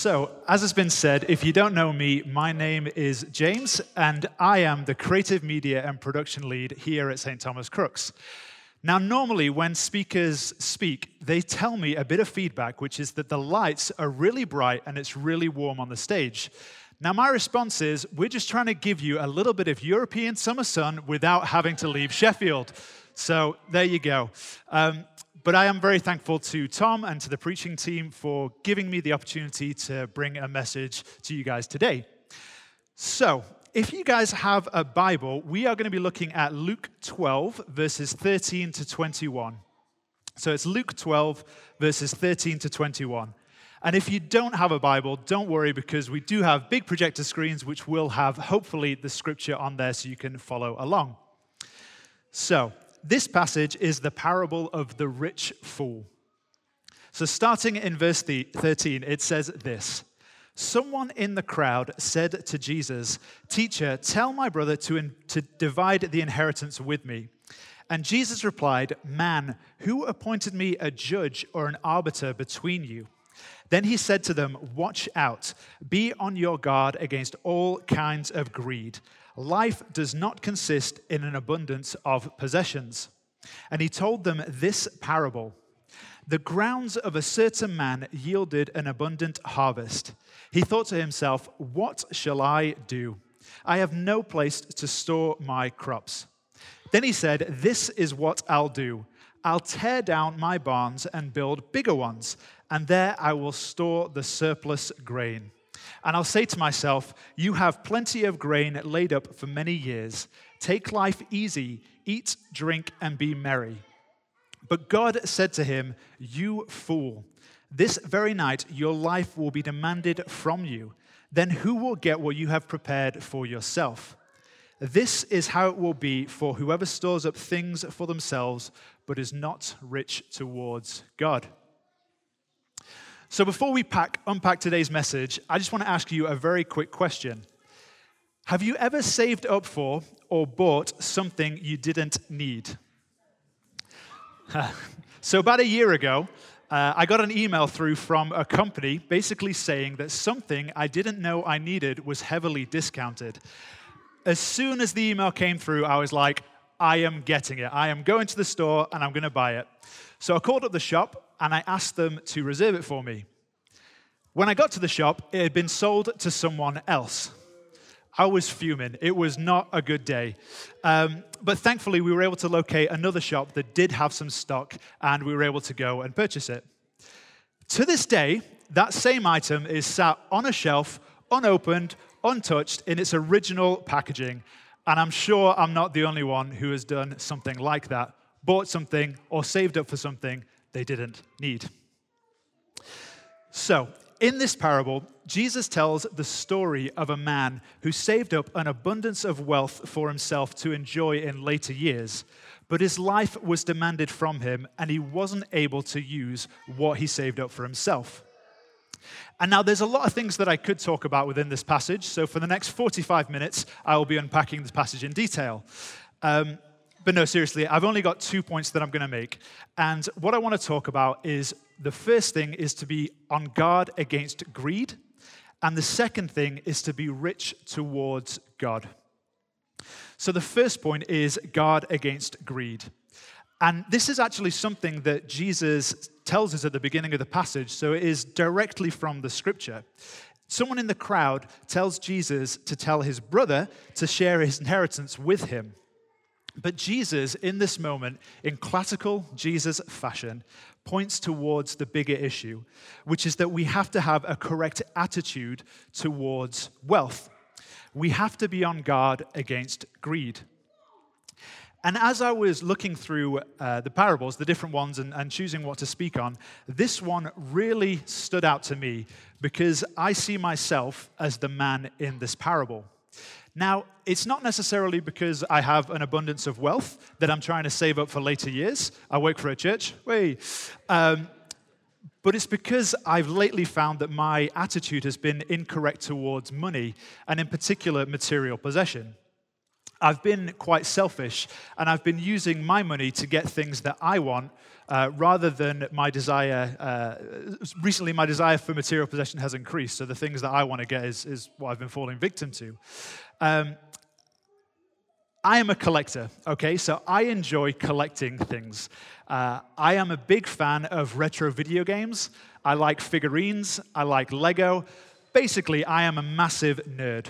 So, as has been said, if you don't know me, my name is James, and I am the creative media and production lead here at St. Thomas Crookes. Now, normally when speakers speak, they tell me a bit of feedback, which is that the lights are really bright and it's really warm on the stage. Now, my response is we're just trying to give you a little bit of European summer sun without having to leave Sheffield. So, there you go. Um, but I am very thankful to Tom and to the preaching team for giving me the opportunity to bring a message to you guys today. So, if you guys have a Bible, we are going to be looking at Luke 12, verses 13 to 21. So it's Luke 12, verses 13 to 21. And if you don't have a Bible, don't worry because we do have big projector screens which will have hopefully the scripture on there so you can follow along. So, this passage is the parable of the rich fool. So, starting in verse 13, it says this Someone in the crowd said to Jesus, Teacher, tell my brother to, in, to divide the inheritance with me. And Jesus replied, Man, who appointed me a judge or an arbiter between you? Then he said to them, Watch out, be on your guard against all kinds of greed. Life does not consist in an abundance of possessions. And he told them this parable The grounds of a certain man yielded an abundant harvest. He thought to himself, What shall I do? I have no place to store my crops. Then he said, This is what I'll do. I'll tear down my barns and build bigger ones, and there I will store the surplus grain. And I'll say to myself, You have plenty of grain laid up for many years. Take life easy, eat, drink, and be merry. But God said to him, You fool, this very night your life will be demanded from you. Then who will get what you have prepared for yourself? This is how it will be for whoever stores up things for themselves, but is not rich towards God. So, before we pack, unpack today's message, I just want to ask you a very quick question. Have you ever saved up for or bought something you didn't need? so, about a year ago, uh, I got an email through from a company basically saying that something I didn't know I needed was heavily discounted. As soon as the email came through, I was like, I am getting it. I am going to the store and I'm going to buy it. So I called up the shop and I asked them to reserve it for me. When I got to the shop, it had been sold to someone else. I was fuming. It was not a good day. Um, but thankfully, we were able to locate another shop that did have some stock, and we were able to go and purchase it. To this day, that same item is sat on a shelf, unopened, untouched, in its original packaging. And I'm sure I'm not the only one who has done something like that bought something or saved up for something they didn't need. So, in this parable, Jesus tells the story of a man who saved up an abundance of wealth for himself to enjoy in later years, but his life was demanded from him and he wasn't able to use what he saved up for himself. And now there's a lot of things that I could talk about within this passage, so for the next 45 minutes, I will be unpacking this passage in detail. Um, but no, seriously, I've only got two points that I'm going to make. And what I want to talk about is the first thing is to be on guard against greed. And the second thing is to be rich towards God. So the first point is guard against greed. And this is actually something that Jesus tells us at the beginning of the passage, so it is directly from the scripture. Someone in the crowd tells Jesus to tell his brother to share his inheritance with him. But Jesus, in this moment, in classical Jesus fashion, points towards the bigger issue, which is that we have to have a correct attitude towards wealth. We have to be on guard against greed. And as I was looking through uh, the parables, the different ones, and, and choosing what to speak on, this one really stood out to me because I see myself as the man in this parable. Now, it's not necessarily because I have an abundance of wealth that I'm trying to save up for later years. I work for a church. Wait. Um, but it's because I've lately found that my attitude has been incorrect towards money, and in particular, material possession. I've been quite selfish and I've been using my money to get things that I want uh, rather than my desire. Uh, recently, my desire for material possession has increased, so the things that I want to get is, is what I've been falling victim to. Um, I am a collector, okay? So I enjoy collecting things. Uh, I am a big fan of retro video games. I like figurines. I like Lego. Basically, I am a massive nerd.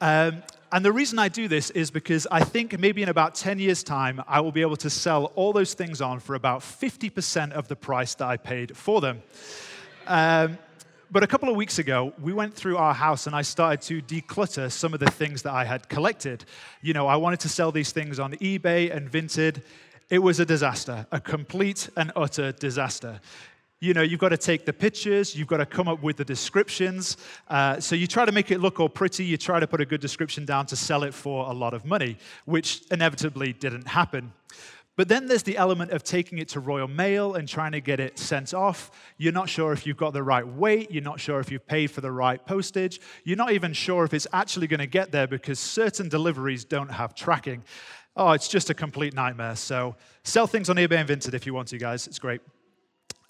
Um, and the reason I do this is because I think maybe in about 10 years' time, I will be able to sell all those things on for about 50% of the price that I paid for them. Um, but a couple of weeks ago, we went through our house and I started to declutter some of the things that I had collected. You know, I wanted to sell these things on eBay and Vinted. It was a disaster, a complete and utter disaster you know, you've got to take the pictures, you've got to come up with the descriptions. Uh, so you try to make it look all pretty, you try to put a good description down to sell it for a lot of money, which inevitably didn't happen. But then there's the element of taking it to Royal Mail and trying to get it sent off. You're not sure if you've got the right weight. You're not sure if you've paid for the right postage. You're not even sure if it's actually going to get there because certain deliveries don't have tracking. Oh, it's just a complete nightmare. So sell things on eBay and Vinted if you want to, guys. It's great.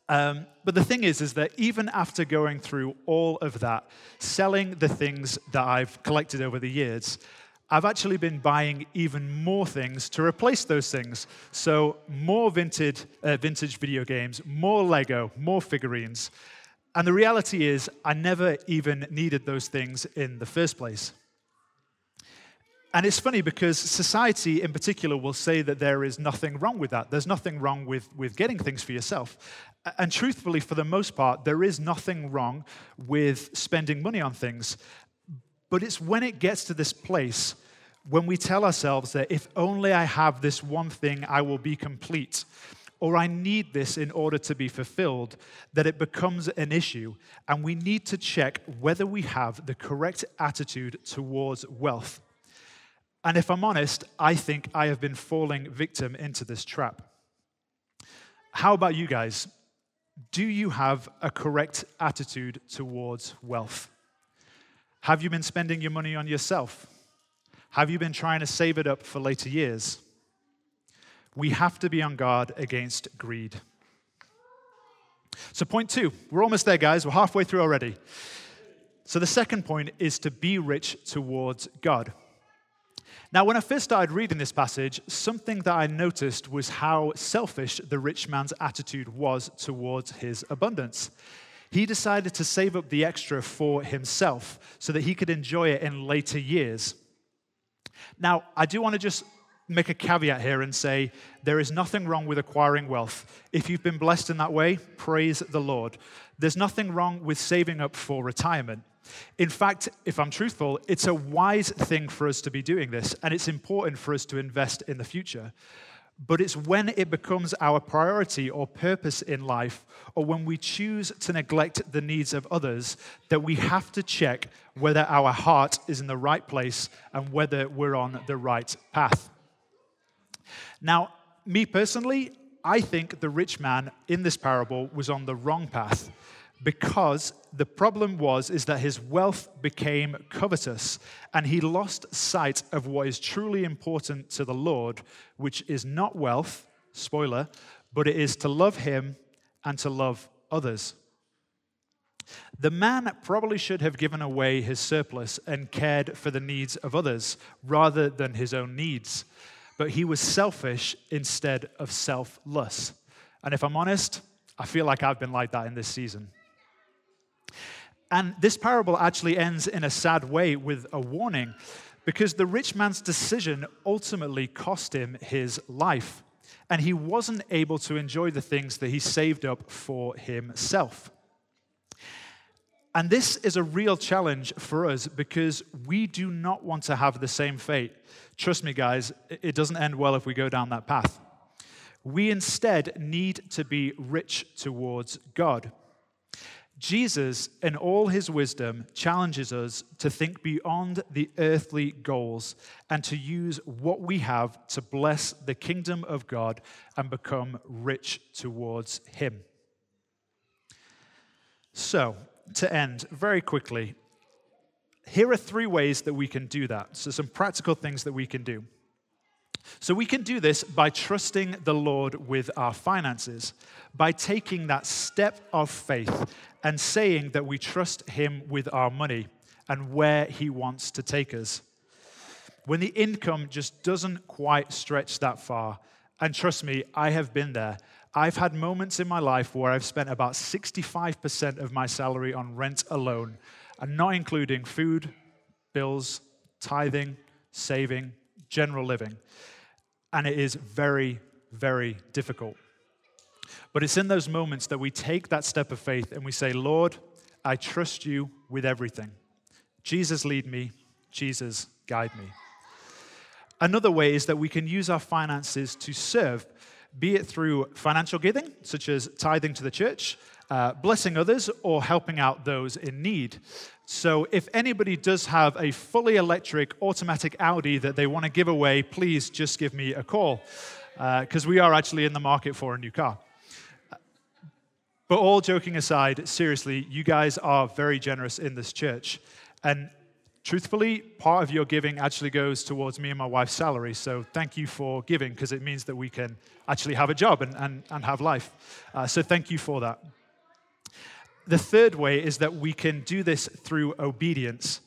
Um, but the thing is, is that even after going through all of that, selling the things that I've collected over the years, I've actually been buying even more things to replace those things. So, more vintage, uh, vintage video games, more Lego, more figurines. And the reality is, I never even needed those things in the first place. And it's funny because society in particular will say that there is nothing wrong with that. There's nothing wrong with, with getting things for yourself. And truthfully, for the most part, there is nothing wrong with spending money on things. But it's when it gets to this place when we tell ourselves that if only I have this one thing, I will be complete, or I need this in order to be fulfilled, that it becomes an issue. And we need to check whether we have the correct attitude towards wealth. And if I'm honest, I think I have been falling victim into this trap. How about you guys? Do you have a correct attitude towards wealth? Have you been spending your money on yourself? Have you been trying to save it up for later years? We have to be on guard against greed. So, point two, we're almost there, guys. We're halfway through already. So, the second point is to be rich towards God. Now, when I first started reading this passage, something that I noticed was how selfish the rich man's attitude was towards his abundance. He decided to save up the extra for himself so that he could enjoy it in later years. Now, I do want to just make a caveat here and say there is nothing wrong with acquiring wealth. If you've been blessed in that way, praise the Lord. There's nothing wrong with saving up for retirement. In fact, if I'm truthful, it's a wise thing for us to be doing this, and it's important for us to invest in the future. But it's when it becomes our priority or purpose in life, or when we choose to neglect the needs of others, that we have to check whether our heart is in the right place and whether we're on the right path. Now, me personally, I think the rich man in this parable was on the wrong path because the problem was is that his wealth became covetous and he lost sight of what is truly important to the Lord, which is not wealth, spoiler, but it is to love him and to love others. The man probably should have given away his surplus and cared for the needs of others rather than his own needs. But he was selfish instead of selfless. And if I'm honest, I feel like I've been like that in this season. And this parable actually ends in a sad way with a warning because the rich man's decision ultimately cost him his life. And he wasn't able to enjoy the things that he saved up for himself. And this is a real challenge for us because we do not want to have the same fate. Trust me, guys, it doesn't end well if we go down that path. We instead need to be rich towards God. Jesus, in all his wisdom, challenges us to think beyond the earthly goals and to use what we have to bless the kingdom of God and become rich towards him. So, to end very quickly, here are three ways that we can do that. So, some practical things that we can do. So, we can do this by trusting the Lord with our finances, by taking that step of faith and saying that we trust Him with our money and where He wants to take us. When the income just doesn't quite stretch that far, and trust me, I have been there. I've had moments in my life where I've spent about 65% of my salary on rent alone, and not including food, bills, tithing, saving, general living. And it is very, very difficult. But it's in those moments that we take that step of faith and we say, Lord, I trust you with everything. Jesus, lead me. Jesus, guide me. Another way is that we can use our finances to serve, be it through financial giving, such as tithing to the church, uh, blessing others, or helping out those in need. So, if anybody does have a fully electric automatic Audi that they want to give away, please just give me a call, because uh, we are actually in the market for a new car. But all joking aside, seriously, you guys are very generous in this church. And truthfully, part of your giving actually goes towards me and my wife's salary. So thank you for giving because it means that we can actually have a job and, and, and have life. Uh, so thank you for that. The third way is that we can do this through obedience.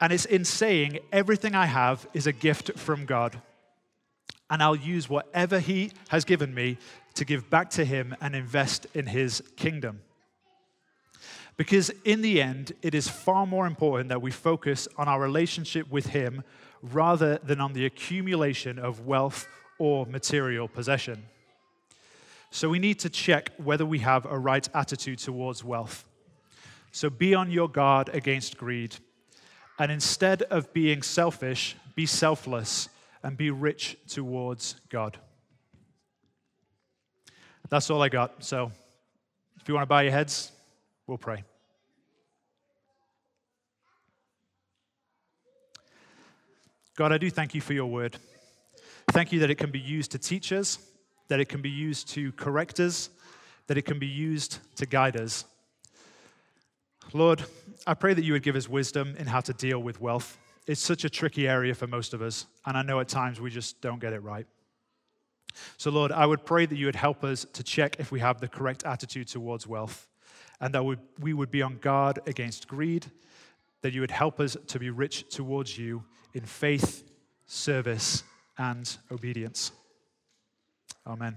And it's in saying, everything I have is a gift from God. And I'll use whatever He has given me to give back to Him and invest in His kingdom. Because in the end, it is far more important that we focus on our relationship with Him rather than on the accumulation of wealth or material possession. So we need to check whether we have a right attitude towards wealth. So be on your guard against greed. And instead of being selfish, be selfless and be rich towards God. That's all I got. So if you want to bow your heads, We'll pray. God, I do thank you for your word. Thank you that it can be used to teach us, that it can be used to correct us, that it can be used to guide us. Lord, I pray that you would give us wisdom in how to deal with wealth. It's such a tricky area for most of us, and I know at times we just don't get it right. So, Lord, I would pray that you would help us to check if we have the correct attitude towards wealth and that we would be on guard against greed, that you would help us to be rich towards you in faith, service, and obedience. Amen.